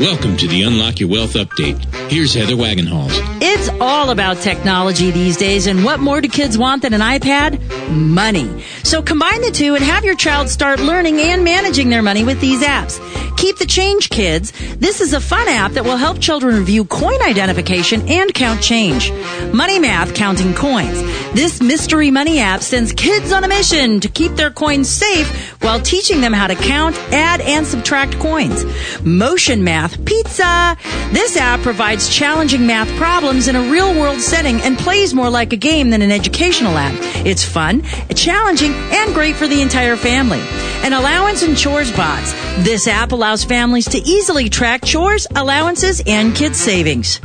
Welcome to the Unlock Your Wealth Update. Here's Heather Wagenhals. It's all about technology these days, and what more do kids want than an iPad? Money. So combine the two and have your child start learning and managing their money with these apps. Keep the change, kids. This is a fun app that will help children review coin identification and count change. Money Math Counting Coins. This mystery money app sends kids on a mission to keep their coins safe while teaching them how to count, add, and subtract coins. Motion Math Pizza. This app provides challenging math problems in a real world setting and plays more like a game than an educational app. It's fun, challenging, and great for the entire family. An allowance and chores bots. This app allows families to easily track chores, allowances, and kids' savings.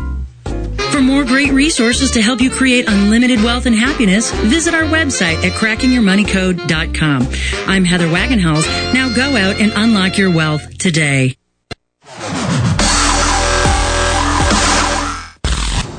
For more great resources to help you create unlimited wealth and happiness, visit our website at crackingyourmoneycode.com. I'm Heather Wagenhals. Now go out and unlock your wealth today.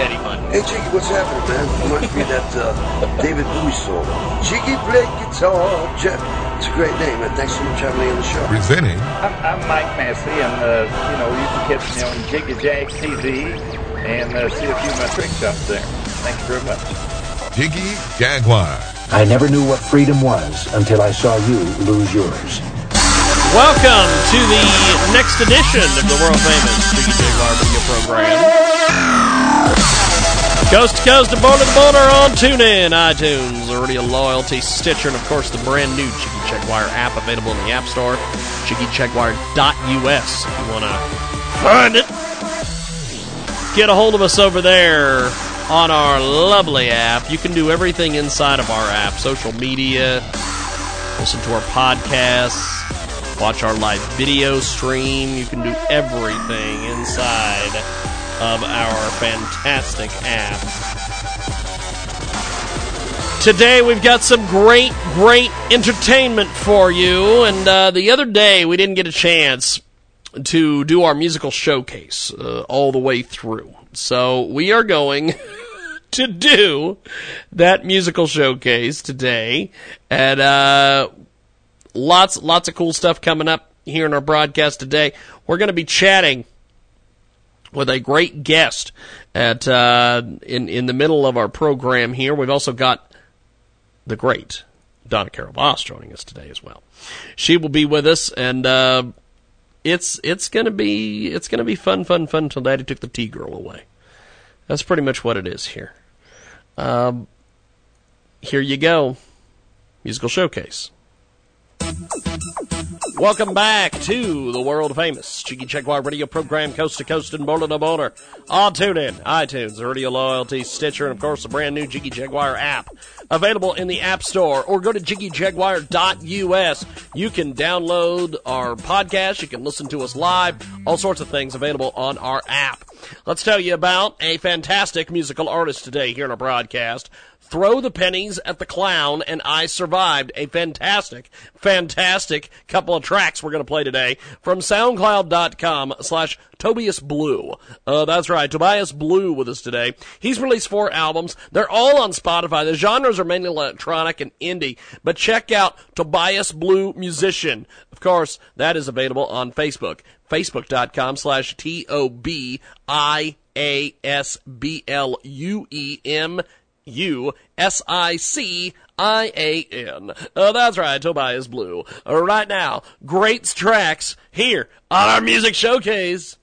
Teddy Fun. Hey Jiggy, what's happening, man? Reminds me of that uh, David Bowie song. Jiggy play guitar. Jeff, it's a great name, man. Thanks so much for having me on the show. Presenting I'm, I'm Mike Massey, and uh, you know you can catch me on Jiggy Jag TV and uh, see a few of my tricks up there. Thank you very much. Jiggy Jaguar. I never knew what freedom was until I saw you lose yours. Welcome to the next edition of the world famous Jiggy Jaguar video program. Coast to coast and border to border on TuneIn, iTunes, Radio Loyalty, Stitcher, and of course the brand new Jiggy Jaguar app available in the App Store, jiggyjaguar.us if you want to find it. Get a hold of us over there on our lovely app. You can do everything inside of our app social media, listen to our podcasts, watch our live video stream. You can do everything inside of our fantastic app. Today we've got some great, great entertainment for you. And uh, the other day we didn't get a chance to do our musical showcase uh, all the way through. So we are going to do that musical showcase today. And uh, lots, lots of cool stuff coming up here in our broadcast today. We're going to be chatting with a great guest at uh, in in the middle of our program here. We've also got the great Donna Carol Voss joining us today as well. She will be with us, and uh, it's it's gonna be it's gonna be fun, fun, fun until Daddy took the tea girl away. That's pretty much what it is here. Um, here you go, musical showcase. Welcome back to the world famous Jiggy Jaguar radio program, coast to coast and border to border. On TuneIn, iTunes, Radio Loyalty, Stitcher, and of course the brand new Jiggy Jaguar app. Available in the App Store or go to jiggyjaguar.us. You can download our podcast, you can listen to us live, all sorts of things available on our app. Let's tell you about a fantastic musical artist today here in our broadcast. Throw the pennies at the clown and I survived. A fantastic, fantastic couple of tracks we're going to play today from soundcloud.com slash Tobias Blue. Uh, that's right, Tobias Blue with us today. He's released four albums. They're all on Spotify. The genres are mainly electronic and indie, but check out Tobias Blue Musician. Of course, that is available on Facebook. Facebook.com slash T O B I A S B L U E M U S I C I A N. Uh, that's right, Tobias Blue. Uh, right now, great tracks here on our music showcase.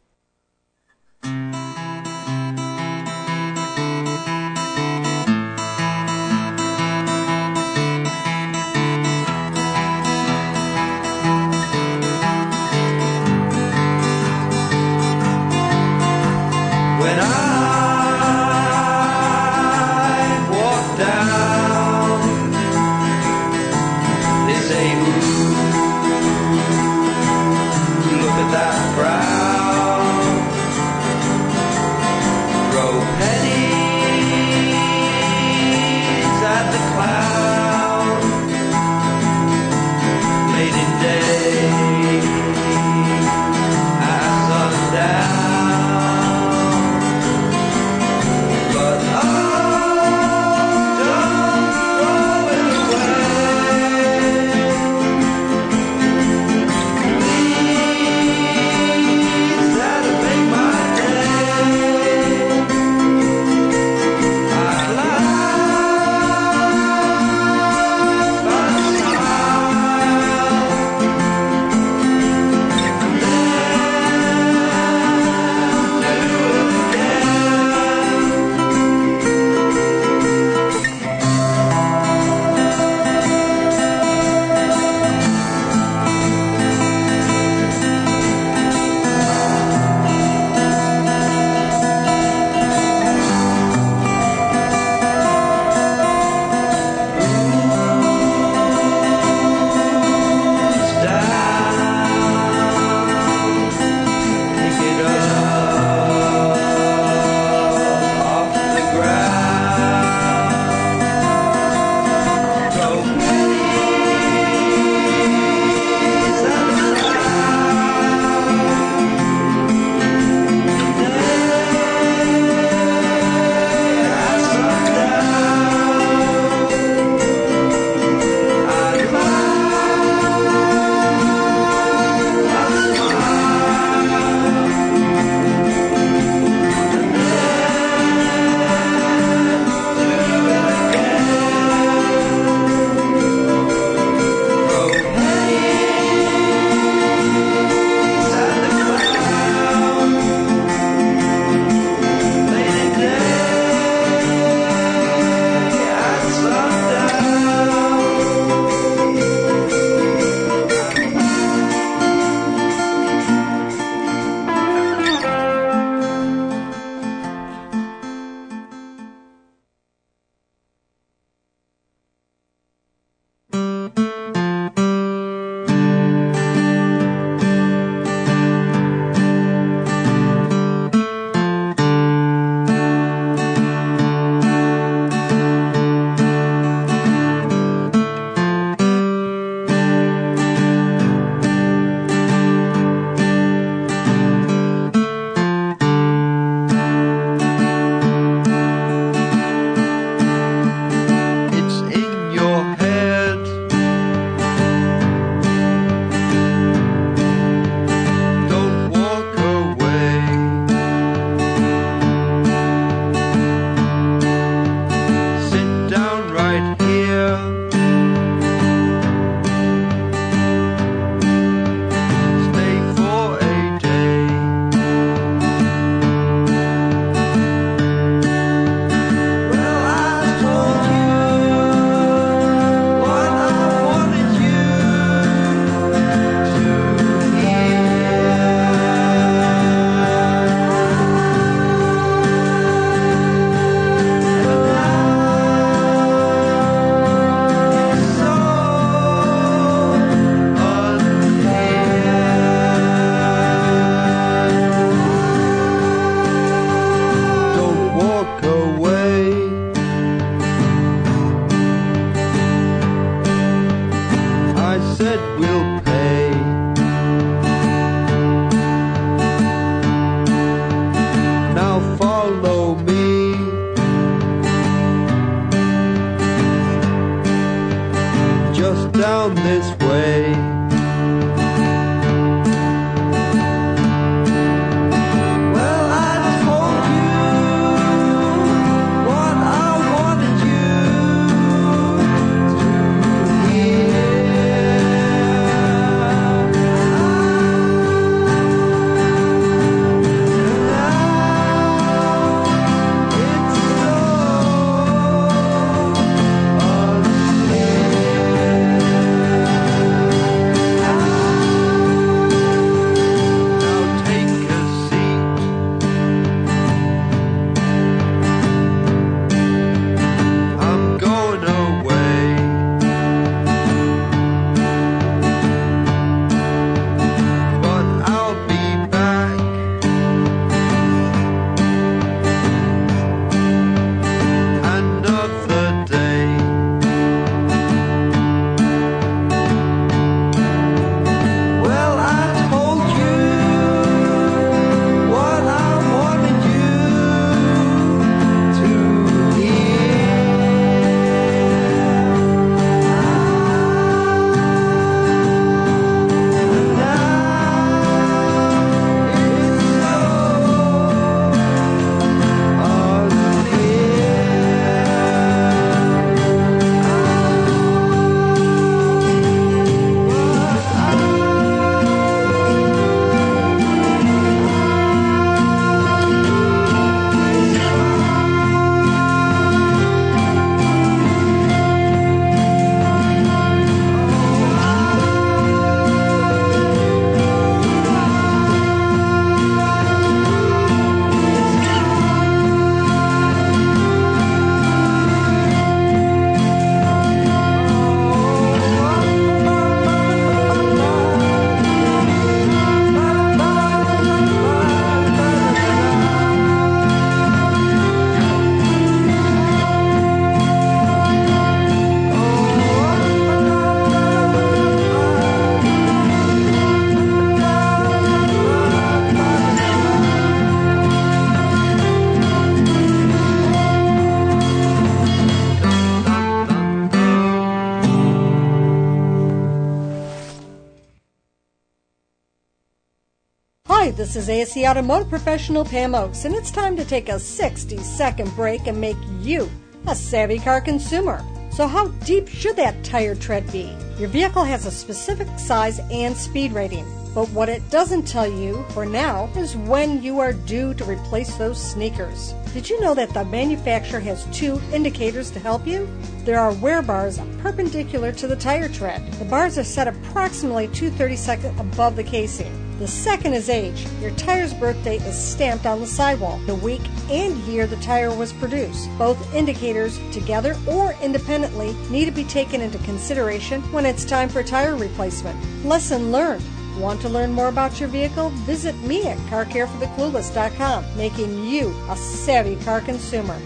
This is ASE Automotive Professional Pam Oakes, and it's time to take a 60 second break and make you a savvy car consumer. So, how deep should that tire tread be? Your vehicle has a specific size and speed rating, but what it doesn't tell you for now is when you are due to replace those sneakers. Did you know that the manufacturer has two indicators to help you? There are wear bars perpendicular to the tire tread. The bars are set approximately 2 32 above the casing. The second is age. Your tire's birth date is stamped on the sidewall, the week and year the tire was produced. Both indicators, together or independently, need to be taken into consideration when it's time for tire replacement. Lesson learned. Want to learn more about your vehicle? Visit me at carcarefortheclueless.com, making you a savvy car consumer.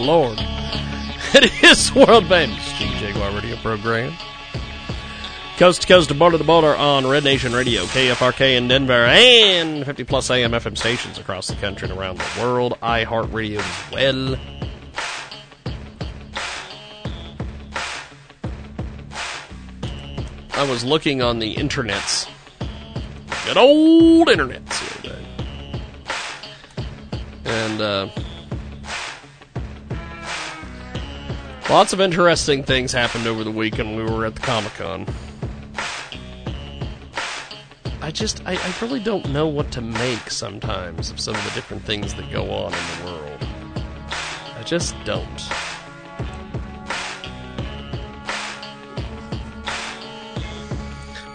Lord. It is world famous Jiggy Jaguar radio program. Coast to coast to border to border on Red Nation Radio, KFRK in Denver, and 50 plus AM FM stations across the country and around the world. iHeartRadio as well. I was looking on the internets. Good old internets. And, uh, Lots of interesting things happened over the weekend we were at the Comic Con. I just, I, I really don't know what to make sometimes of some of the different things that go on in the world. I just don't.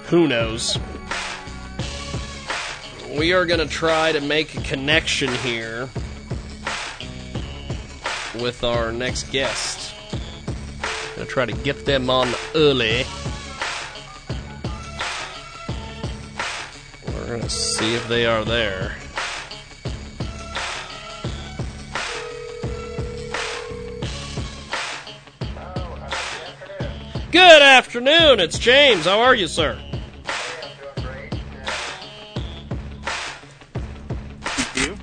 Who knows? We are going to try to make a connection here with our next guest try to get them on early. We're going to see if they are there. Good afternoon, it's James. How are you, sir? You?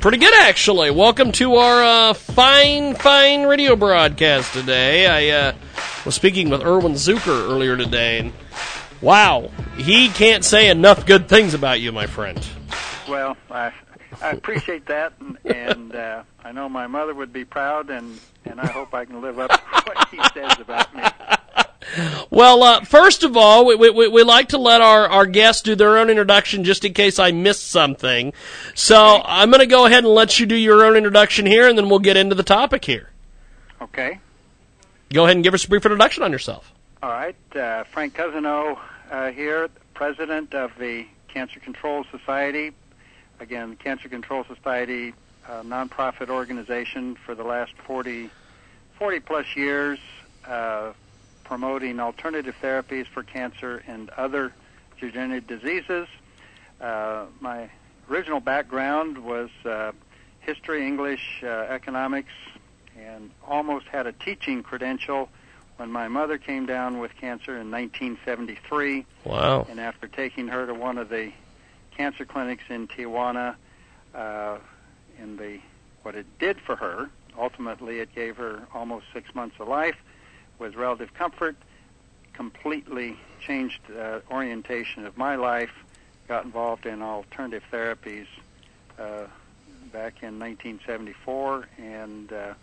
Pretty good, actually. Welcome to our uh, fine, fine radio broadcast today. I uh, was speaking with Irwin Zucker earlier today, and wow, he can't say enough good things about you, my friend. Well, I I appreciate that, and, and uh, I know my mother would be proud, and and I hope I can live up to what he says about me. Well, uh, first of all, we, we, we like to let our, our guests do their own introduction just in case I missed something. So I'm going to go ahead and let you do your own introduction here, and then we'll get into the topic here. Okay. Go ahead and give us a brief introduction on yourself. All right. Uh, Frank Cousineau uh, here, president of the Cancer Control Society. Again, the Cancer Control Society, a nonprofit organization for the last 40, 40 plus years, uh, promoting alternative therapies for cancer and other degenerative diseases. Uh, my original background was uh, history, English, uh, economics, and almost had a teaching credential when my mother came down with cancer in 1973. Wow. And after taking her to one of the cancer clinics in Tijuana, uh, in the what it did for her, ultimately it gave her almost six months of life with relative comfort, completely changed uh, orientation of my life, got involved in alternative therapies uh, back in 1974, and uh,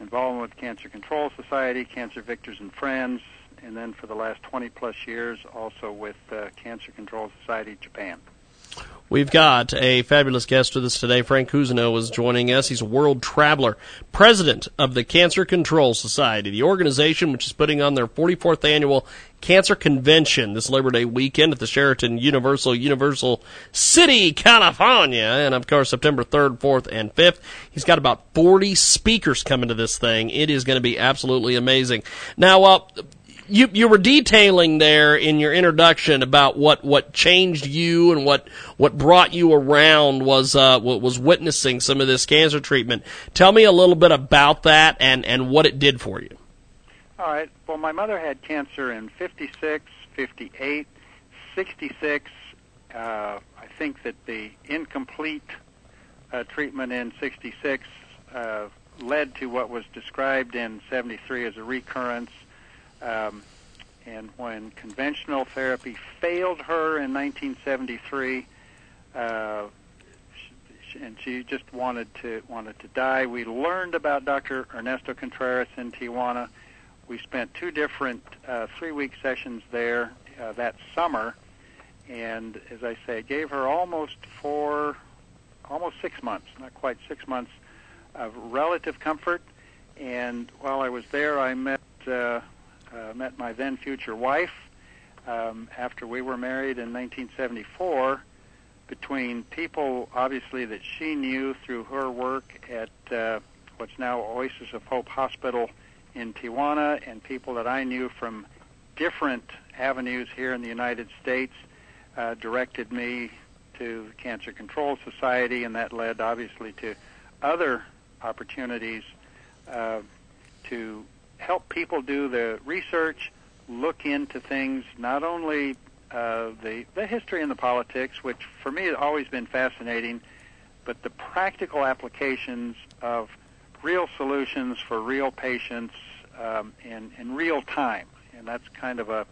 involvement with Cancer Control Society, Cancer Victors and Friends, and then for the last 20 plus years also with uh, Cancer Control Society Japan. We've got a fabulous guest with us today. Frank Cousineau is joining us. He's a world traveler, president of the Cancer Control Society, the organization which is putting on their 44th annual Cancer Convention this Labor Day weekend at the Sheraton Universal, Universal City, California. And of course, September 3rd, 4th, and 5th. He's got about 40 speakers coming to this thing. It is going to be absolutely amazing. Now, uh, you you were detailing there in your introduction about what, what changed you and what what brought you around was uh, was witnessing some of this cancer treatment. Tell me a little bit about that and, and what it did for you. All right. Well, my mother had cancer in 56, 58, 66. Uh, I think that the incomplete uh, treatment in 66 uh, led to what was described in 73 as a recurrence. Um, and when conventional therapy failed her in 1973, uh, and she just wanted to wanted to die, we learned about Dr. Ernesto Contreras in Tijuana. We spent two different uh, three-week sessions there uh, that summer, and as I say, gave her almost four, almost six months, not quite six months, of relative comfort. And while I was there, I met uh, uh, met my then future wife um, after we were married in 1974. Between people, obviously, that she knew through her work at uh, what's now Oasis of Hope Hospital in Tijuana, and people that I knew from different avenues here in the United States, uh, directed me to the Cancer Control Society, and that led obviously to other opportunities uh, to help people do the research, look into things, not only uh, the the history and the politics, which for me has always been fascinating, but the practical applications of real solutions for real patients um, in in real time, and that's kind of a,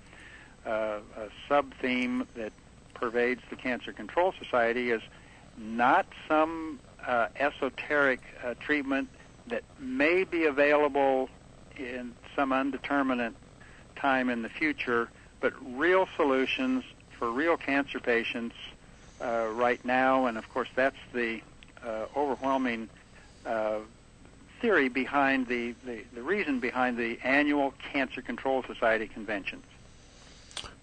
uh, a sub theme that pervades the Cancer Control Society is not some uh, esoteric uh, treatment that may be available in some undeterminate time in the future, but real solutions for real cancer patients uh, right now. And of course, that's the uh, overwhelming uh, theory behind the, the, the reason behind the annual Cancer Control Society conventions.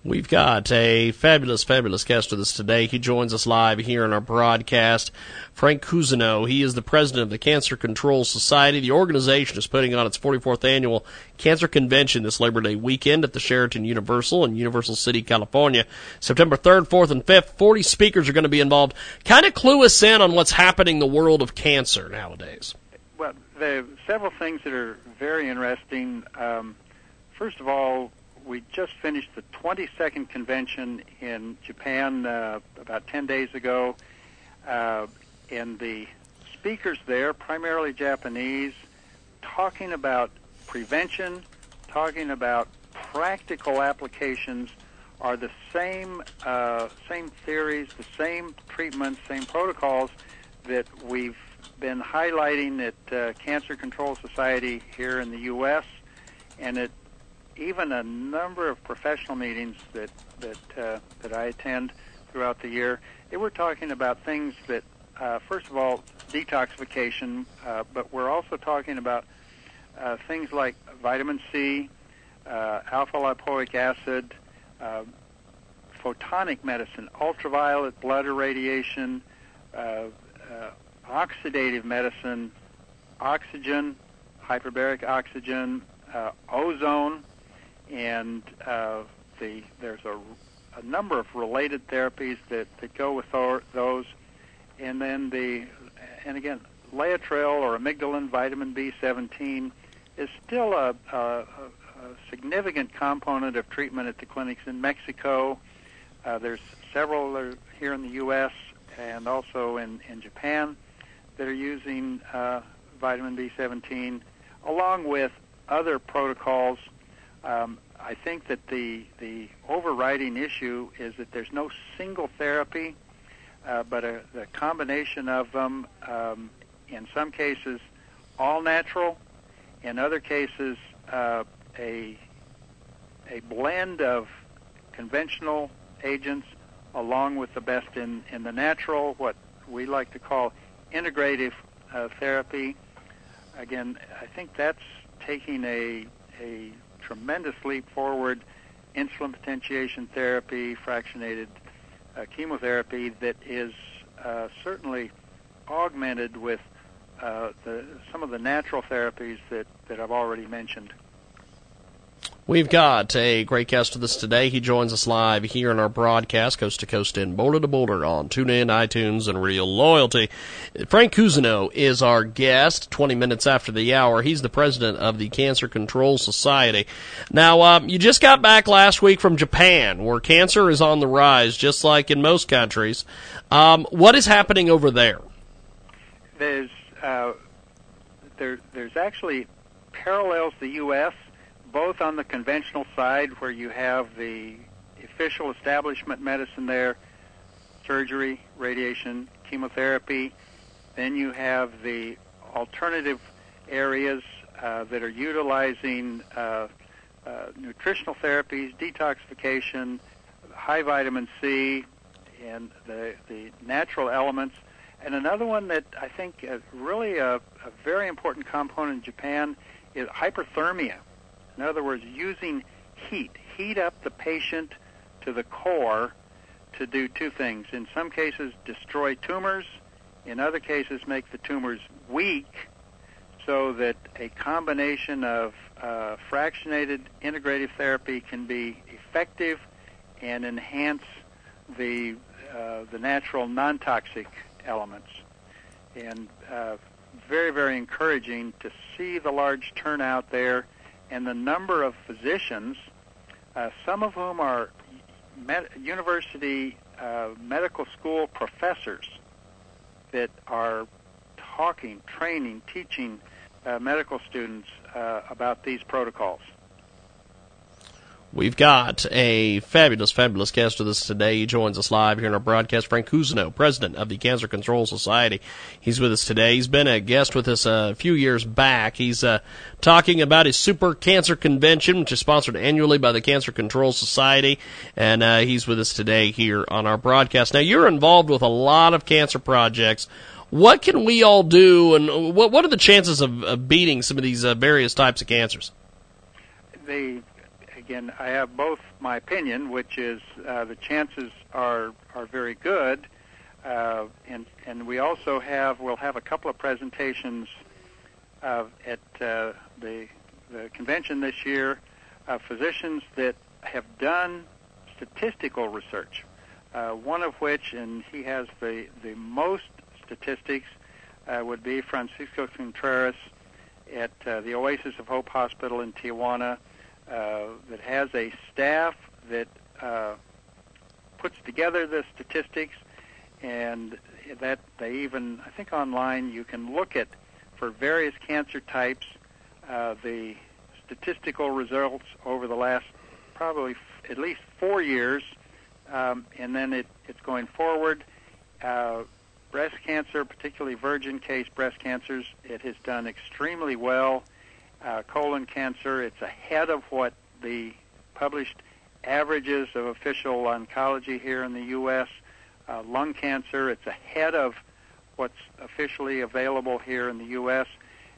We've got a fabulous, fabulous guest with us today. He joins us live here in our broadcast. Frank Cousineau. He is the president of the Cancer Control Society. The organization is putting on its 44th annual Cancer Convention this Labor Day weekend at the Sheraton Universal in Universal City, California. September 3rd, 4th, and 5th. 40 speakers are going to be involved. Kind of clue us in on what's happening in the world of cancer nowadays. Are several things that are very interesting. Um, first of all, we just finished the 22nd convention in Japan uh, about 10 days ago. Uh, and the speakers there, primarily Japanese, talking about prevention, talking about practical applications, are the same uh, same theories, the same treatments, same protocols that we've been highlighting at uh, Cancer Control Society here in the U.S. and at even a number of professional meetings that that uh, that I attend throughout the year. They were talking about things that, uh, first of all, detoxification, uh, but we're also talking about uh, things like vitamin C, uh, alpha lipoic acid, uh, photonic medicine, ultraviolet blood irradiation, uh, oxidative medicine, oxygen, hyperbaric oxygen, uh, ozone, and uh, the there's a, a number of related therapies that, that go with tho- those, and then the and again Laetrile or amygdalin vitamin B17 is still a, a, a significant component of treatment at the clinics in Mexico. Uh, there's several here in the U.S. and also in, in Japan that are using uh, vitamin B17, along with other protocols. Um, I think that the the overriding issue is that there's no single therapy, uh, but a, combination of them. Um, in some cases, all natural. In other cases, uh, a a blend of conventional agents along with the best in, in the natural, what we like to call integrative uh, therapy. Again, I think that's taking a, a tremendous leap forward. Insulin potentiation therapy, fractionated uh, chemotherapy that is uh, certainly augmented with uh, the, some of the natural therapies that, that I've already mentioned. We've got a great guest with us today. He joins us live here in our broadcast, coast to coast and border to border on TuneIn, iTunes, and Real Loyalty. Frank Cousineau is our guest, 20 minutes after the hour. He's the president of the Cancer Control Society. Now, um, you just got back last week from Japan, where cancer is on the rise, just like in most countries. Um, what is happening over there? There's uh, there, there's actually parallels the U.S both on the conventional side where you have the official establishment medicine there, surgery, radiation, chemotherapy. Then you have the alternative areas uh, that are utilizing uh, uh, nutritional therapies, detoxification, high vitamin C, and the, the natural elements. And another one that I think is really a, a very important component in Japan is hyperthermia. In other words, using heat, heat up the patient to the core to do two things. In some cases, destroy tumors. In other cases, make the tumors weak so that a combination of uh, fractionated integrative therapy can be effective and enhance the uh, the natural non-toxic elements. And uh, very, very encouraging to see the large turnout there and the number of physicians, uh, some of whom are med- university uh, medical school professors that are talking, training, teaching uh, medical students uh, about these protocols. We've got a fabulous, fabulous guest with us today. He joins us live here in our broadcast. Frank Cousineau, president of the Cancer Control Society. He's with us today. He's been a guest with us a few years back. He's uh, talking about his Super Cancer Convention, which is sponsored annually by the Cancer Control Society. And uh, he's with us today here on our broadcast. Now, you're involved with a lot of cancer projects. What can we all do, and what, what are the chances of, of beating some of these uh, various types of cancers? The again, I have both my opinion, which is uh, the chances are are very good, uh, and and we also have we'll have a couple of presentations uh, at uh, the the convention this year of physicians that have done statistical research. Uh, one of which, and he has the the most statistics, uh, would be Francisco Contreras at the Oasis of Hope Hospital in Tijuana that has a staff that uh, puts together the statistics, and that they even I think online you can look at for various cancer types uh, the statistical results over the last probably f- at least four years, um, and then it, it's going forward. Uh, breast cancer, particularly virgin case breast cancers, it has done extremely well. Uh, colon cancer, it's ahead of what the published averages of official oncology here in the U.S. Uh, lung cancer, it's ahead of what's officially available here in the U.S.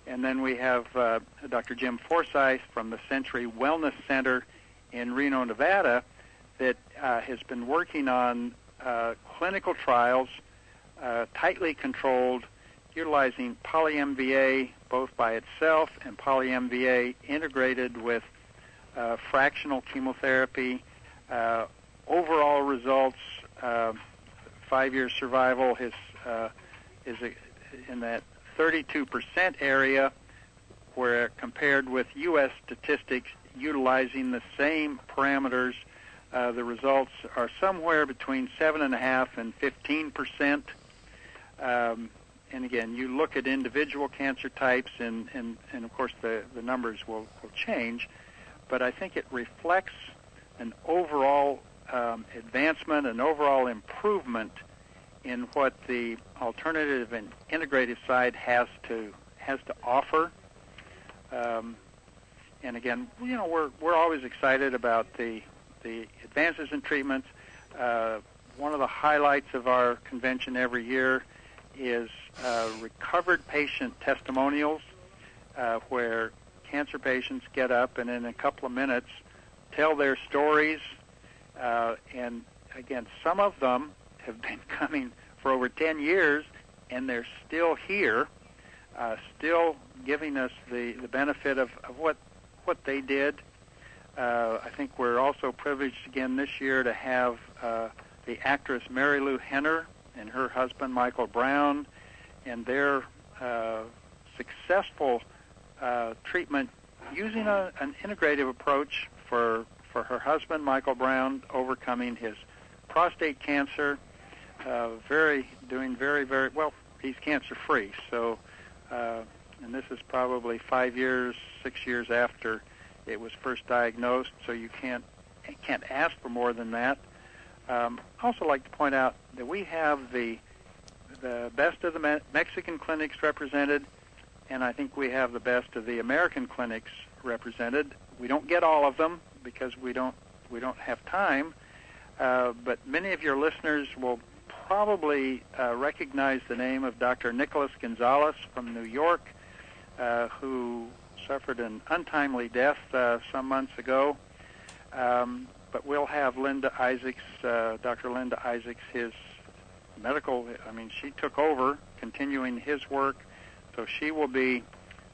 And then we have uh, Dr. Jim Forsythe from the Century Wellness Center in Reno, Nevada, that uh, has been working on uh, clinical trials, uh, tightly controlled, utilizing poly-MVA both by itself and poly-MVA integrated with uh, fractional chemotherapy. Uh, overall results, uh, five-year survival is uh, is in that 32% area, where compared with U.S. statistics utilizing the same parameters, uh, the results are somewhere between seven and a half and 15 percent. Um, and again, you look at individual cancer types, and, and, and of course the, the numbers will, will change, but I think it reflects an overall um, advancement, an overall improvement in what the alternative and integrative side has to has to offer. Um, and again, you know, we're we're always excited about the the advances in treatments. Uh, one of the highlights of our convention every year is recovered patient testimonials, uh, where cancer patients get up and in a couple of minutes tell their stories. Uh, and again, some of them have been coming for over 10 years, and they're still here, uh, still giving us the, the benefit of, of what what they did. Uh, I think we're also privileged again this year to have uh, the actress Marilu Henner and her husband Michael Brown, and their uh, successful uh, treatment using a, an integrative approach for for her husband Michael Brown overcoming his prostate cancer. Uh, very doing very very well. He's cancer free. So, uh, and this is probably five years, six years after it was first diagnosed. So you can't can't ask for more than that. Um, I also like to point out that we have the the best of the Me- Mexican clinics represented, and I think we have the best of the American clinics represented. We don't get all of them because we don't we don't have time, uh, but many of your listeners will probably uh, recognize the name of Dr. Nicholas Gonzalez from New York, uh, who suffered an untimely death uh, some months ago. Um, but we'll have Linda Isaacs, uh, Dr. Linda Isaacs, his medical. I mean, she took over, continuing his work, so she will be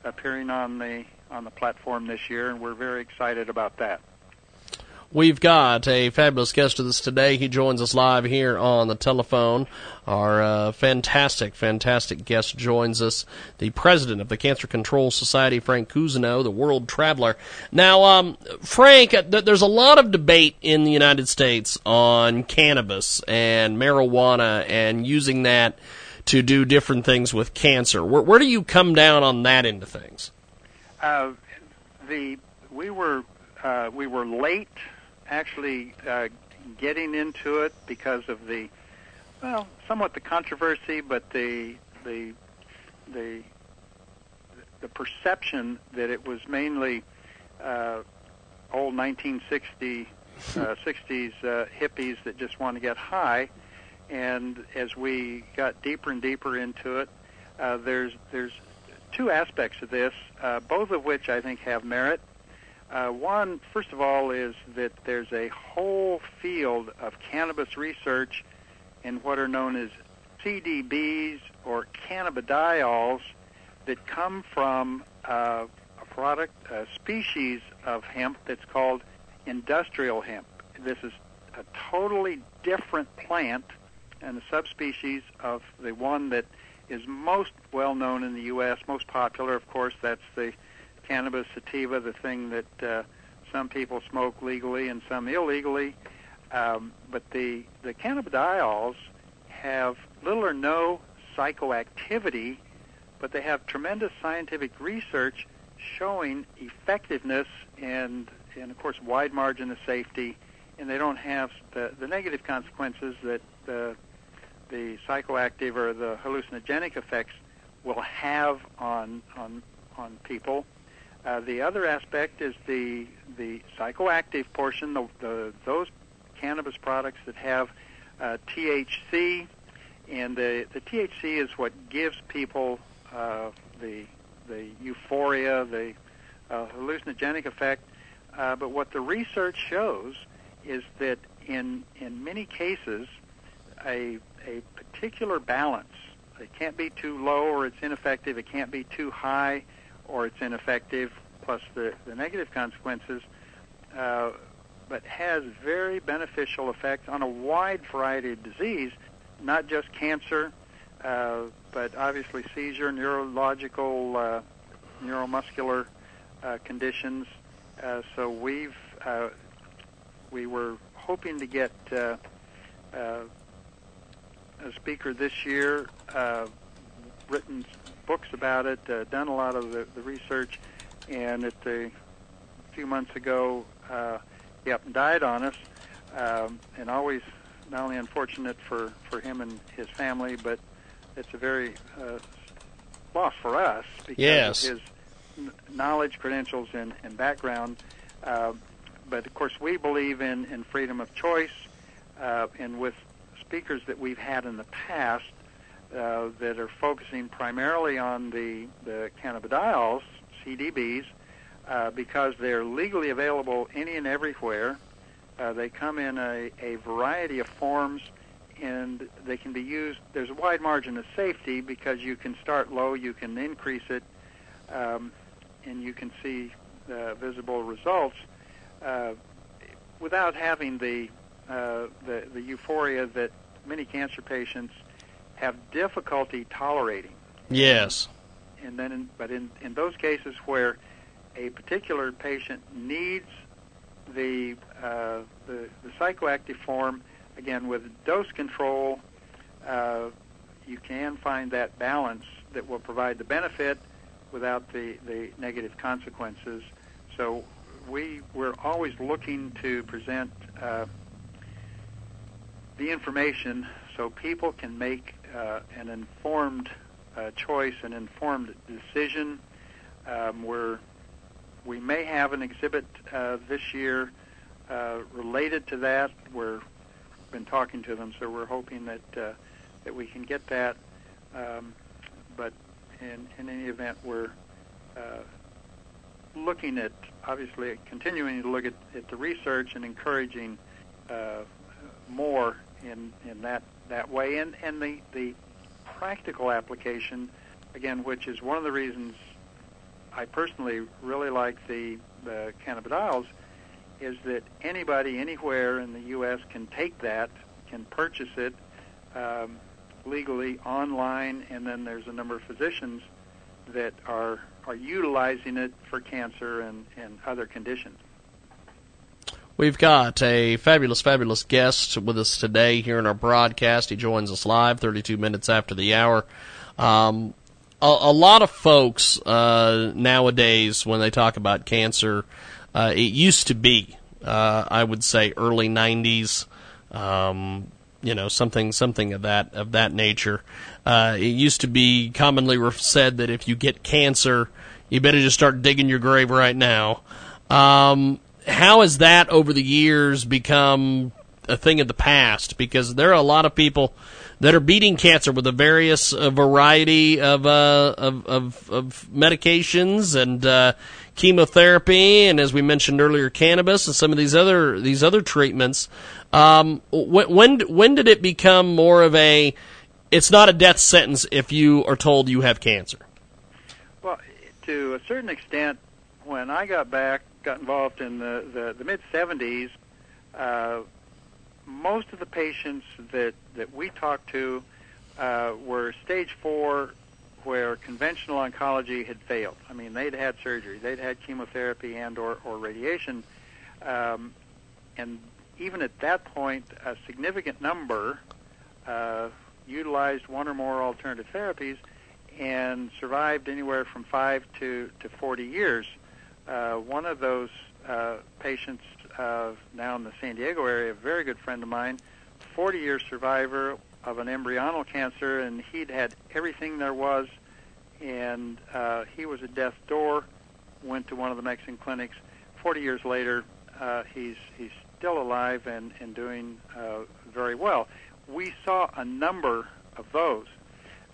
appearing on the on the platform this year, and we're very excited about that. We've got a fabulous guest with us today. He joins us live here on the telephone. Our uh, fantastic, fantastic guest joins us, the president of the Cancer Control Society, Frank Cousineau, the world traveler. Now, um, Frank, th- there's a lot of debate in the United States on cannabis and marijuana and using that to do different things with cancer. Where, where do you come down on that end of things? Uh, the we were uh, we were late actually uh, getting into it because of the well, somewhat the controversy, but the the the the perception that it was mainly uh, old 1960 uh, 60s uh, hippies that just want to get high. And as we got deeper and deeper into it, uh, there's there's two aspects of this, uh, both of which I think have merit. Uh, one, first of all, is that there's a whole field of cannabis research in what are known as CDBs or cannabidiols that come from uh, a product, a species of hemp that's called industrial hemp. This is a totally different plant and a subspecies of the one that is most well known in the U.S., most popular, of course, that's the cannabis sativa, the thing that uh, some people smoke legally and some illegally. Um, but the the cannabidiols have little or no psychoactivity, but they have tremendous scientific research showing effectiveness and, and of course, wide margin of safety, and they don't have the, the negative consequences that the, the psychoactive or the hallucinogenic effects will have on on on people. Uh, the other aspect is the the psychoactive portion, the, the those cannabis products that have uh, THC, and the the THC is what gives people uh, the the euphoria, the uh, hallucinogenic effect. Uh, but what the research shows is that in in many cases, a a particular balance. It can't be too low or it's ineffective. It can't be too high or it's ineffective. Plus the the negative consequences. Uh, but has very beneficial effects on a wide variety of disease, not just cancer, uh, but obviously seizure, neurological, uh, neuromuscular uh, conditions. Uh, so we've uh, we were hoping to get a speaker this year, written books about it, uh, done a lot of the, the research, and at the a few months ago, uh, and died on us, um, and always not only unfortunate for for him and his family, but it's a very uh, loss for us because Yes. of his knowledge, credentials, and, and background. Uh, but of course, we believe in, in freedom of choice, uh, and with speakers that we've had in the past uh, that are focusing primarily on the, the cannabidiols, CDBs, uh, because they're legally available any and everywhere. Uh, they come in a, a variety of forms and they can be used. There's a wide margin of safety because you can start low, you can increase it, um, and you can see uh, visible results uh, without having the, uh, the the euphoria that many cancer patients have difficulty tolerating. Yes. And then, in, but in in those cases where a particular patient needs the uh, the, the psychoactive form, again with dose control, uh, you can find that balance that will provide the benefit without the, the negative consequences. So we we're always looking to present uh, the information so people can make uh, an informed uh, choice, an informed decision. Um, we're we may have an exhibit uh, this year uh, related to that. We're been talking to them, so we're hoping that uh, that we can get that. Um, but in, in any event, we're uh, looking at obviously continuing to look at, at the research and encouraging more in in that that way, and and the the practical application again, which is one of the reasons I personally really like the the cannabidiols, is that anybody anywhere in the U.S. can take that, can purchase it um, legally online, and then there's a number of physicians that are are utilizing it for cancer and, and other conditions. We've got a fabulous, fabulous guest with us today here in our broadcast. He joins us live 32 minutes after the hour. Um, a, a lot of folks uh, nowadays, when they talk about cancer, uh, it used to be, uh, I would say, early 90s. Um, you know, something something of that of that nature. Uh, it used to be commonly said that if you get cancer, you better just start digging your grave right now. Um, how has that over the years become a thing of the past? Because there are a lot of people that are beating cancer with a various uh, variety of, uh, of, of of medications and uh, chemotherapy, and as we mentioned earlier, cannabis and some of these other these other treatments. Um, when when when did it become more of a it's not a death sentence if you are told you have cancer? Well, to a certain extent, when I got back, got involved in the, the, the mid 70s, uh, most of the patients that, that we talked to uh, were stage four where conventional oncology had failed. I mean, they'd had surgery, they'd had chemotherapy and or, or radiation, um, and even at that point, a significant number, uh, utilized one or more alternative therapies and survived anywhere from five to, to 40 years. Uh, one of those uh, patients uh, now in the San Diego area, a very good friend of mine, 40 year survivor of an embryonal cancer, and he'd had everything there was, and uh, he was at death's door. Went to one of the Mexican clinics. 40 years later, uh, he's he's still alive and and doing uh, very well. We saw a number of those,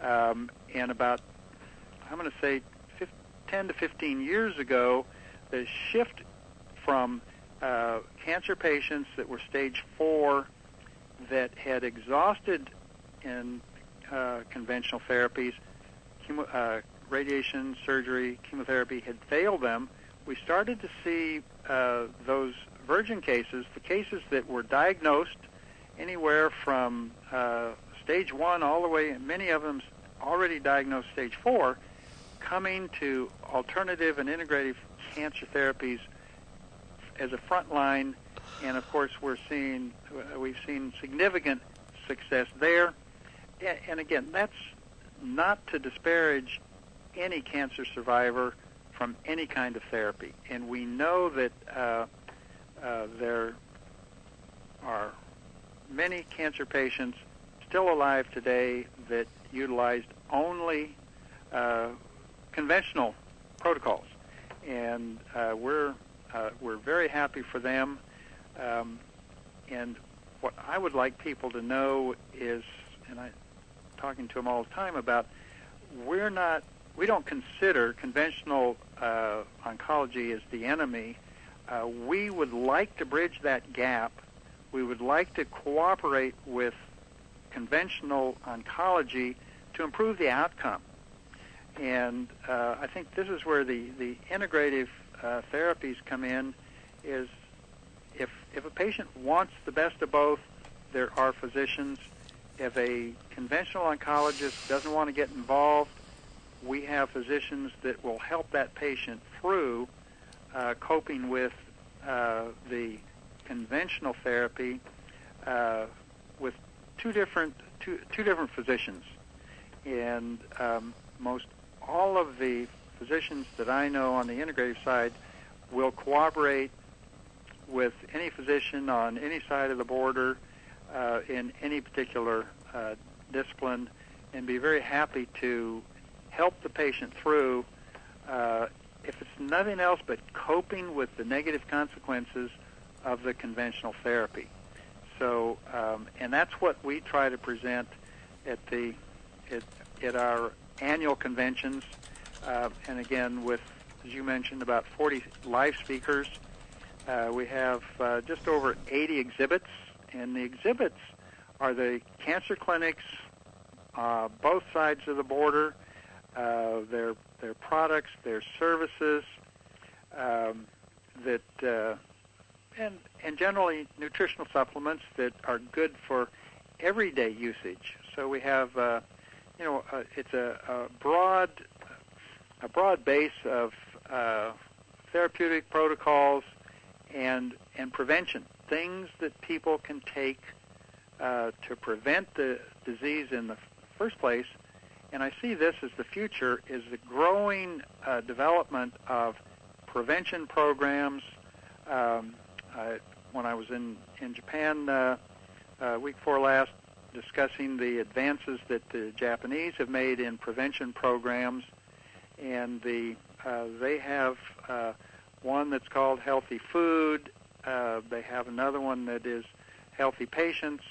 um, and about I'm going to say 15, 10 to 15 years ago, the shift from uh, cancer patients that were stage four that had exhausted in uh, conventional therapies, chemo, uh, radiation, surgery, chemotherapy had failed them, we started to see uh, those virgin cases, the cases that were diagnosed anywhere from uh, stage one all the way, many of them already diagnosed stage four, coming to alternative and integrative cancer therapies as a front line. And of course, we're seeing we've seen significant success there. And again, that's not to disparage any cancer survivor from any kind of therapy. And we know that uh, uh, there are many cancer patients still alive today that utilized only uh, conventional protocols, and uh, we're uh, we're very happy for them. Um, and what I would like people to know is, and I'm talking to them all the time about, we're not, we don't consider conventional uh, oncology as the enemy. Uh, we would like to bridge that gap. We would like to cooperate with conventional oncology to improve the outcome. And uh, I think this is where the, the integrative uh, therapies come in is if, if a patient wants the best of both, there are physicians. If a conventional oncologist doesn't want to get involved, we have physicians that will help that patient through uh, coping with uh, the conventional therapy uh, with two different two, two different physicians, and um, most all of the physicians that I know on the integrative side will cooperate with any physician on any side of the border uh, in any particular uh, discipline and be very happy to help the patient through, uh, if it's nothing else but coping with the negative consequences of the conventional therapy. So, um, and that's what we try to present at the at, at our annual conventions, uh, and again with, as you mentioned, about 40 live speakers. Uh, we have uh, just over 80 exhibits, and the exhibits are the cancer clinics, uh, both sides of the border, uh, their their products, their services, um, that uh, and and generally nutritional supplements that are good for everyday usage. So we have, you know, uh, it's a, a broad a broad base of uh, therapeutic protocols and and prevention things that people can take uh, to prevent the disease in the first place. And I see this as the future is the growing uh, development of prevention programs. Um, I, when I was in in Japan uh, uh, week before last, discussing the advances that the Japanese have made in prevention programs, and the uh, they have uh, one that's called Healthy Food. Uh, they have another one that is Healthy Patients,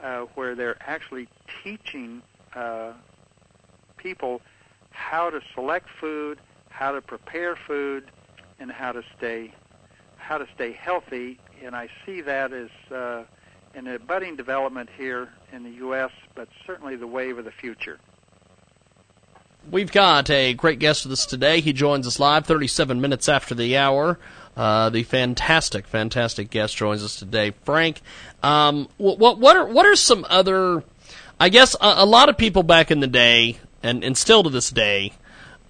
uh, where they're actually teaching uh, people how to select food, how to prepare food, and how to stay how to stay healthy. And I see that as uh, in a budding development here in the U.S., but certainly the wave of the future. We've got a great guest with us today. He joins us live 37 minutes after the hour. Uh, the fantastic, fantastic guest joins us today, Frank. Um, what what are what are some other? I guess a, a lot of people back in the day, and, and still to this day,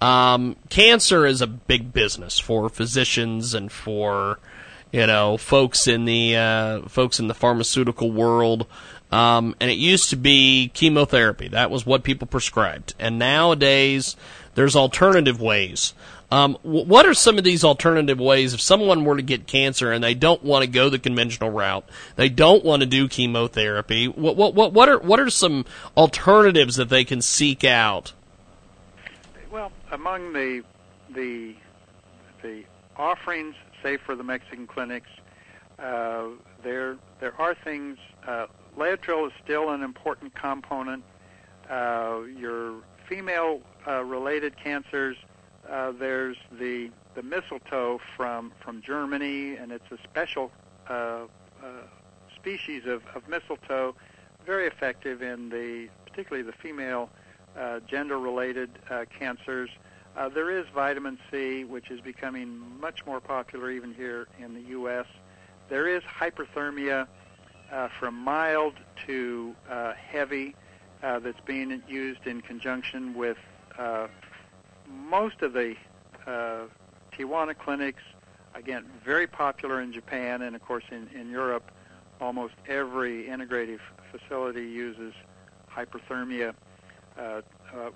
um, cancer is a big business for physicians and for you know, folks in the uh, folks in the pharmaceutical world. Um, and it used to be chemotherapy. That was what people prescribed. And nowadays, there's alternative ways. Um, what are some of these alternative ways if someone were to get cancer and they don't want to go the conventional route, they don't want to do chemotherapy? What what what what are what are some alternatives that they can seek out? Well, among the the the offerings, say for the Mexican clinics, uh, there there are things. Uh, Laetrile is still an important component. Uh, your female-related uh, cancers uh, there's the the mistletoe from from Germany, and it's a special uh, species of, of mistletoe, very effective in the particularly the female gender-related cancers. Uh, there is vitamin C, which is becoming much more popular even here in the U.S. There is hyperthermia uh, from mild to uh, heavy uh, that's being used in conjunction with uh, most of the uh, Tijuana clinics, again, very popular in Japan and, of course, in, in Europe, almost every integrative facility uses hyperthermia,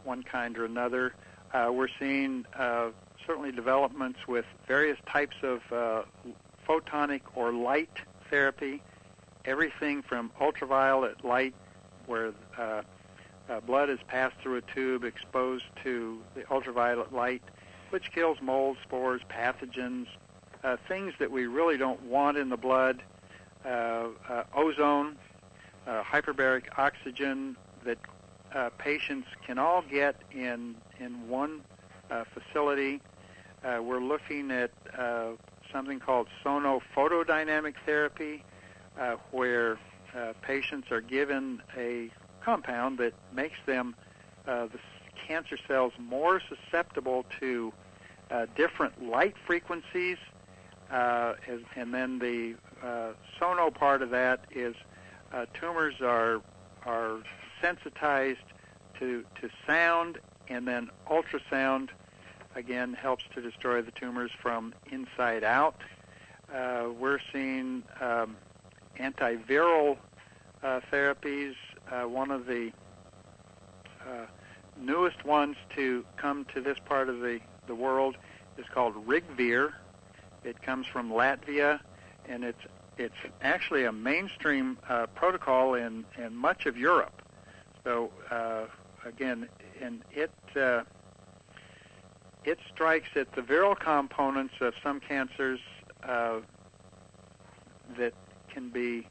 one kind or another. Uh, we're seeing uh, certainly developments with various types of uh, photonic or light therapy, everything from ultraviolet light, where uh, uh, blood is passed through a tube exposed to the ultraviolet light, which kills mold, spores, pathogens, uh, things that we really don't want in the blood, ozone, hyperbaric oxygen that uh, patients can all get in in one uh, facility. Uh, we're looking at uh, something called sonophotodynamic therapy, uh, where uh, patients are given a compound that makes them uh, the cancer cells more susceptible to uh, different light frequencies, uh, as, and then the uh, sono part of that is uh, tumors are are sensitized to to sound, and then ultrasound again helps to destroy the tumors from inside out. Uh, we're seeing um, antiviral uh, therapies uh, one of the uh, newest ones to come to this part of the, the world is called Rigvir. It comes from Latvia, and it's it's actually a mainstream uh, protocol in, in much of Europe. So uh, again, and it uh, it strikes at the viral components of some cancers uh, that can be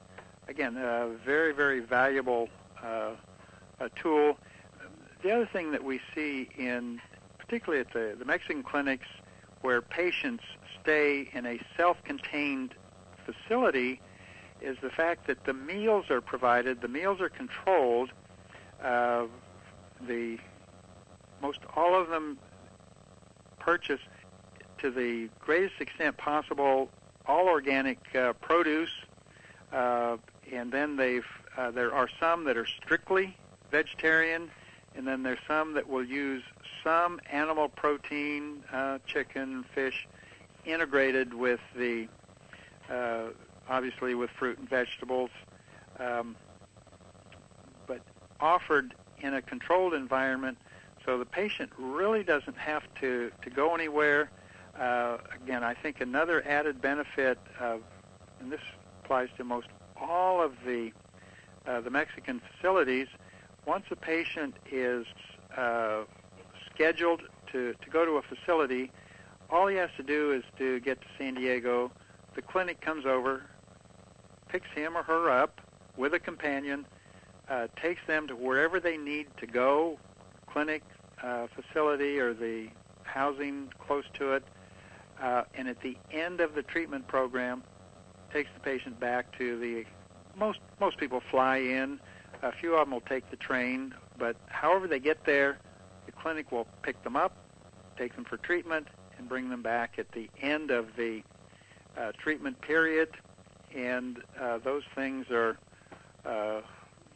again a very very valuable uh, tool. The other thing that we see in, particularly at the, the Mexican clinics, where patients stay in a self-contained facility, is the fact that the meals are provided, the meals are controlled. Uh, the most all of them purchase to the greatest extent possible all organic uh, produce, uh, and then they've uh, there are some that are strictly vegetarian, and then there's some that will use some animal protein, uh, chicken, fish, integrated with the uh, obviously with fruit and vegetables, um, offered in a controlled environment, so the patient really doesn't have to to go anywhere. Uh, again, I think another added benefit of, and this applies to most all of the uh, the Mexican facilities, once a patient is uh, scheduled to, to go to a facility, all he has to do is to get to San Diego. The clinic comes over, picks him or her up with a companion, uh, takes them to wherever they need to go, clinic, uh, facility, or the housing close to it, uh, and at the end of the treatment program, takes the patient back to the most most people fly in. A few of them will take the train, but however they get there, the clinic will pick them up, take them for treatment, and bring them back at the end of the uh, treatment period. And uh, those things are, uh,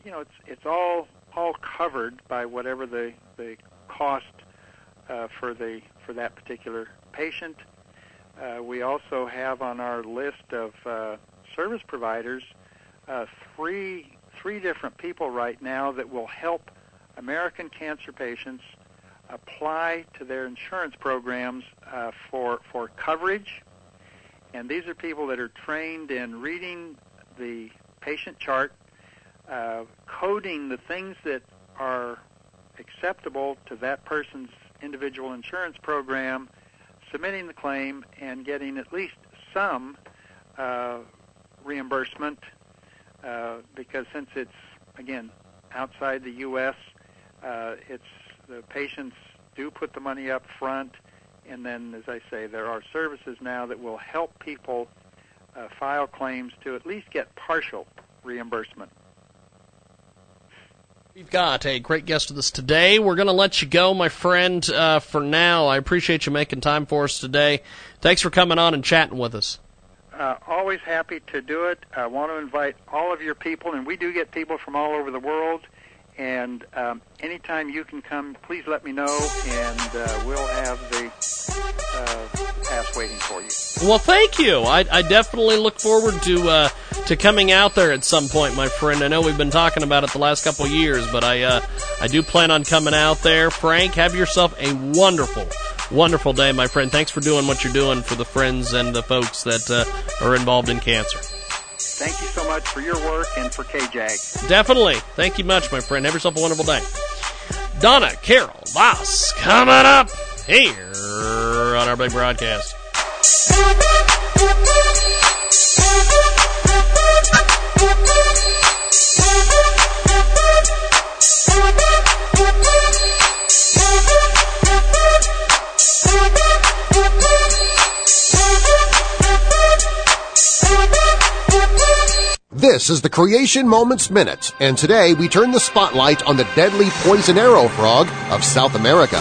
you know, it's it's all all covered by whatever the the cost uh, for the for that particular patient. uh, we also have on our list of uh, service providers uh, three three different people right now that will help American cancer patients apply to their insurance programs uh, for for coverage. And these are people that are trained in reading the patient chart, uh, coding the things that are acceptable to that person's individual insurance program, submitting the claim, and getting at least some uh, reimbursement. Uh, because since it's again outside the U.S., uh, it's the patients do put the money up front, and then, as I say, there are services now that will help people uh, file claims to at least get partial reimbursement. We've got a great guest with us today. We're going to let you go, my friend, uh, for now. I appreciate you making time for us today. Thanks for coming on and chatting with us. Uh, always happy to do it. I want to invite all of your people, and we do get people from all over the world. And um, anytime you can come, please let me know, and uh, we'll have the uh, pass waiting for you. Well, thank you. I, I definitely look forward to uh, to coming out there at some point, my friend. I know we've been talking about it the last couple years, but I uh, I do plan on coming out there. Frank, have yourself a wonderful, wonderful day, my friend. Thanks for doing what you're doing for the friends and the folks that uh, are involved in cancer. Thank you so much for your work and for KJAG. Definitely. Thank you much, my friend. Have yourself a wonderful day. Donna Carol Voss coming up here on our big broadcast. This is the Creation Moments Minute, and today we turn the spotlight on the deadly poison arrow frog of South America.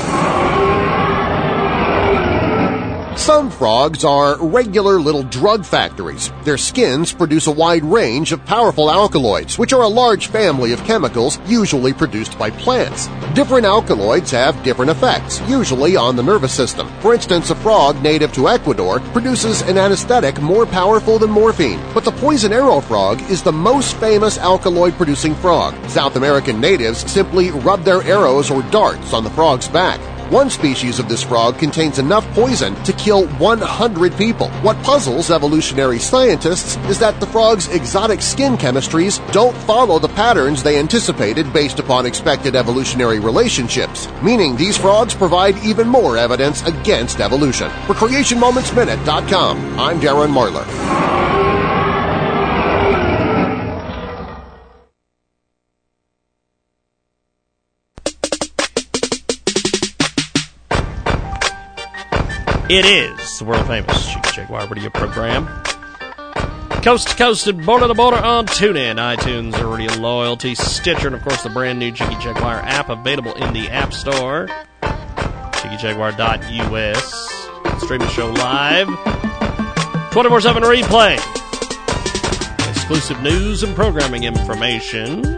Some frogs are regular little drug factories. Their skins produce a wide range of powerful alkaloids, which are a large family of chemicals usually produced by plants. Different alkaloids have different effects, usually on the nervous system. For instance, a frog native to Ecuador produces an anesthetic more powerful than morphine, but the poison arrow frog is the most famous alkaloid-producing frog. South American natives simply rub their arrows or darts on the frog's back. One species of this frog contains enough poison to kill 100 people. What puzzles evolutionary scientists is that the frog's exotic skin chemistries don't follow the patterns they anticipated based upon expected evolutionary relationships, meaning these frogs provide even more evidence against evolution. For CreationMomentsMinute.com, I'm Darren Marlar. It is the world famous Jiggy Jaguar radio program. Coast to coast and border to border on TuneIn, iTunes, Radio Loyalty, Stitcher, and of course the brand new Jiggy Jaguar app available in the App Store. JiggyJaguar.us. Stream the show live. 24 7 replay. Exclusive news and programming information.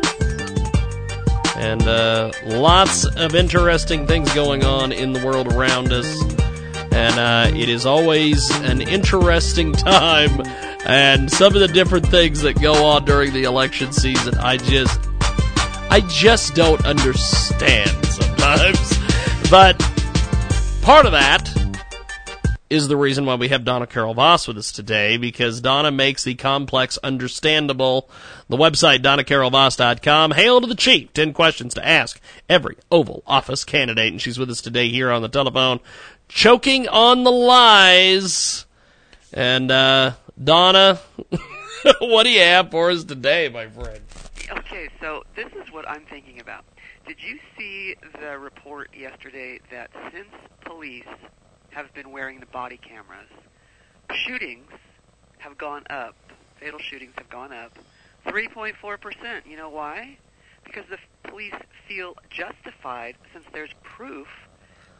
And uh, lots of interesting things going on in the world around us and uh, it is always an interesting time. And some of the different things that go on during the election season, I just, I just don't understand sometimes. But part of that is the reason why we have Donna Carol Voss with us today, because Donna makes the complex understandable. The website, donnacarolvoss.com. Hail to the chief. Ten questions to ask every Oval Office candidate. And she's with us today here on the telephone choking on the lies. And uh, Donna, what do you have for us today, my friend? Okay, so this is what I'm thinking about. Did you see the report yesterday that since police have been wearing the body cameras, shootings have gone up, fatal shootings have gone up 3.4%. You know why? Because the police feel justified since there's proof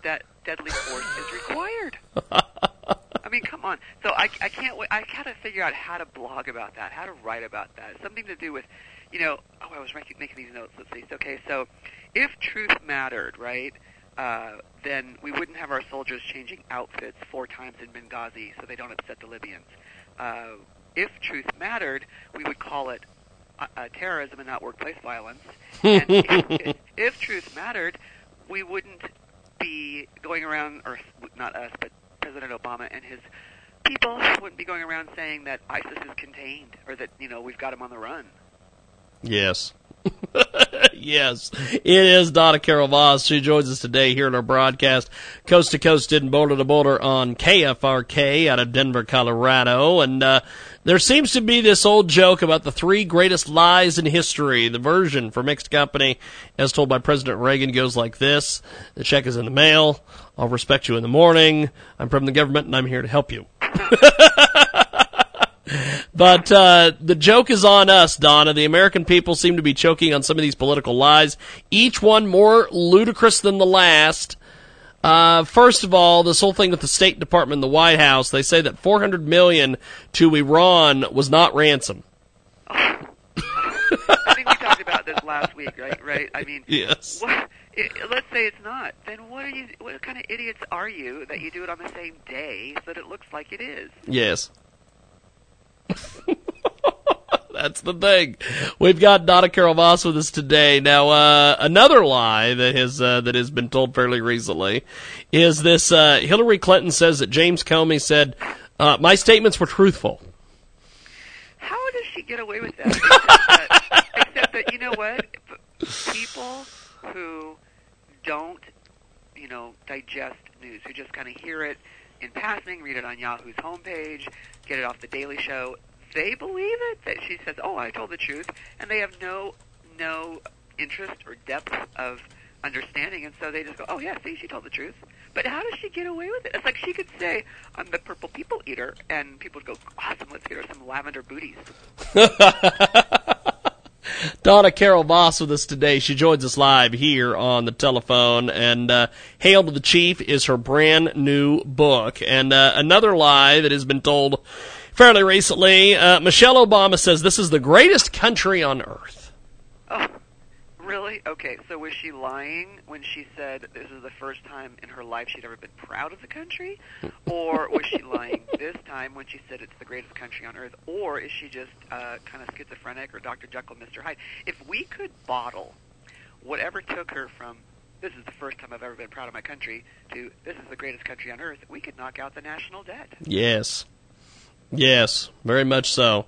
that deadly force is required. I mean, come on. So I, I can't wait. I gotta figure out how to blog about that, how to write about that. Something to do with, you know. Oh, I was making, making these notes. Let's see. Okay, so if truth mattered, right? uh, then we wouldn't have our soldiers changing outfits four times in Benghazi so they don't upset the Libyans. Uh, if truth mattered, we would call it uh, uh, terrorism and not workplace violence. And if, if truth mattered, we wouldn't be going around, or not us, but President Obama and his people wouldn't be going around saying that ISIS is contained or that you know we've got him on the run. Yes. yes, it is Donna Carol Voss. She joins us today here in our broadcast, coast to coast and border to border on KFRK out of Denver, Colorado. And uh, there seems to be this old joke about the three greatest lies in history. The version for mixed company, as told by President Reagan, goes like this The check is in the mail. I'll respect you in the morning. I'm from the government and I'm here to help you. But uh, the joke is on us, Donna. The American people seem to be choking on some of these political lies, each one more ludicrous than the last. Uh, first of all, this whole thing with the State Department and the White House, they say that 400 million to Iran was not ransom. I think we talked about this last week, right? Right? I mean, Yes. What, it, let's say it's not. Then what are you? What kind of idiots are you that you do it on the same day so that it looks like it is? Yes. That's the thing. We've got Donna Carol Voss with us today. Now, uh, another lie that has uh, that has been told fairly recently is this: uh, Hillary Clinton says that James Comey said uh, my statements were truthful. How does she get away with that? Except that, except that you know what? People who don't, you know, digest news, who just kind of hear it in passing, read it on Yahoo's homepage, get it off the Daily Show, they believe it that she says, "Oh, I told the truth," and they have no no interest or depth of understanding, and so they just go, "Oh yeah, see, she told the truth." But how does she get away with it? It's like she could say, "I'm the purple people eater," and people would go, "Awesome, let's get her some lavender booties." Donna Carol Voss with us today. She joins us live here on the telephone. And uh, Hail to the Chief is her brand new book. And uh, another lie that has been told fairly recently uh, Michelle Obama says this is the greatest country on earth. Oh, really? Okay, so was she lying when she said this is the first time in her life she'd ever been proud of the country? Or was she lying this time when she said it's the greatest country on earth? Or is she just uh, kind of schizophrenic or Dr. Jekyll, Mr. Hyde? If we could bottle whatever took her from this is the first time I've ever been proud of my country to this is the greatest country on earth, we could knock out the national debt. Yes. Yes, very much so.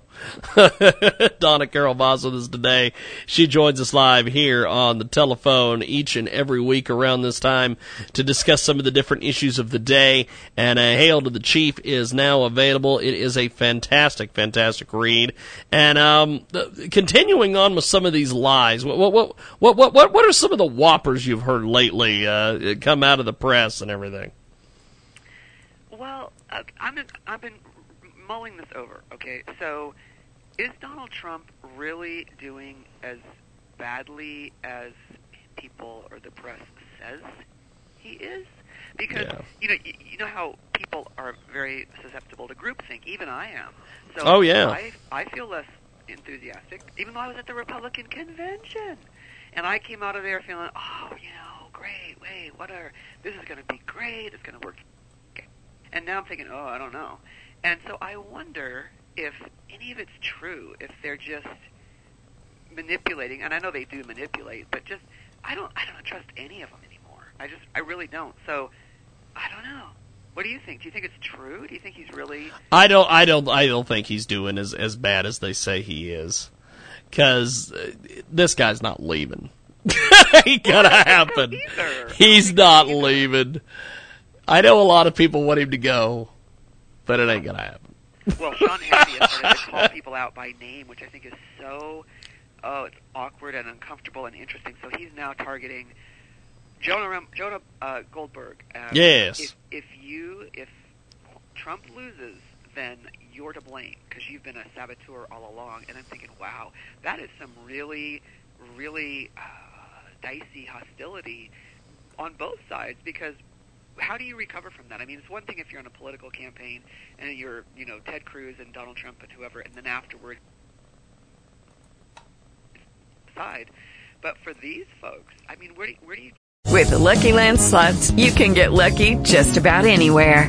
Donna Carol with us today. She joins us live here on the telephone each and every week around this time to discuss some of the different issues of the day. And a Hail to the Chief is now available. It is a fantastic, fantastic read. And um, continuing on with some of these lies, what what what what what what are some of the whoppers you've heard lately uh, come out of the press and everything? Well, uh, been I've been mulling this over. Okay, so is Donald Trump really doing as badly as people or the press says he is? Because Yeah. you know you, you know how people are very susceptible to groupthink. Even I am. So Oh, yeah. I I feel less enthusiastic, even though I was at the Republican convention, and I came out of there feeling, oh, you know, great. Wait, what are this is going to be great. It's going to work and now I'm thinking, oh, I don't know. And so I wonder if any of it's true, if they're just manipulating. And I know they do manipulate, but just I don't I don't trust any of them anymore. I just I really don't. So I don't know. What do you think? Do you think it's true? Do you think he's really? I don't. I don't. I don't think he's doing as as bad as they say he is. Because uh, this guy's not leaving. Ain't gonna happen. He's not leaving. I know a lot of people want him to go, but it ain't gonna happen. Well, Sean Hannity has started to call people out by name, which I think is so oh, it's awkward and uncomfortable and interesting. So he's now targeting Jonah Jonah uh, Goldberg. Um, Yes. If, if you if Trump loses, then you're to blame because you've been a saboteur all along. And I'm thinking, wow, that is some really, really uh, dicey hostility on both sides because how do you recover from that? I mean, it's one thing if you're on a political campaign and you're, you know, Ted Cruz and Donald Trump and whoever, and then afterward side. But for these folks, I mean, where do where do you With the Lucky Land slots, you can get lucky just about anywhere.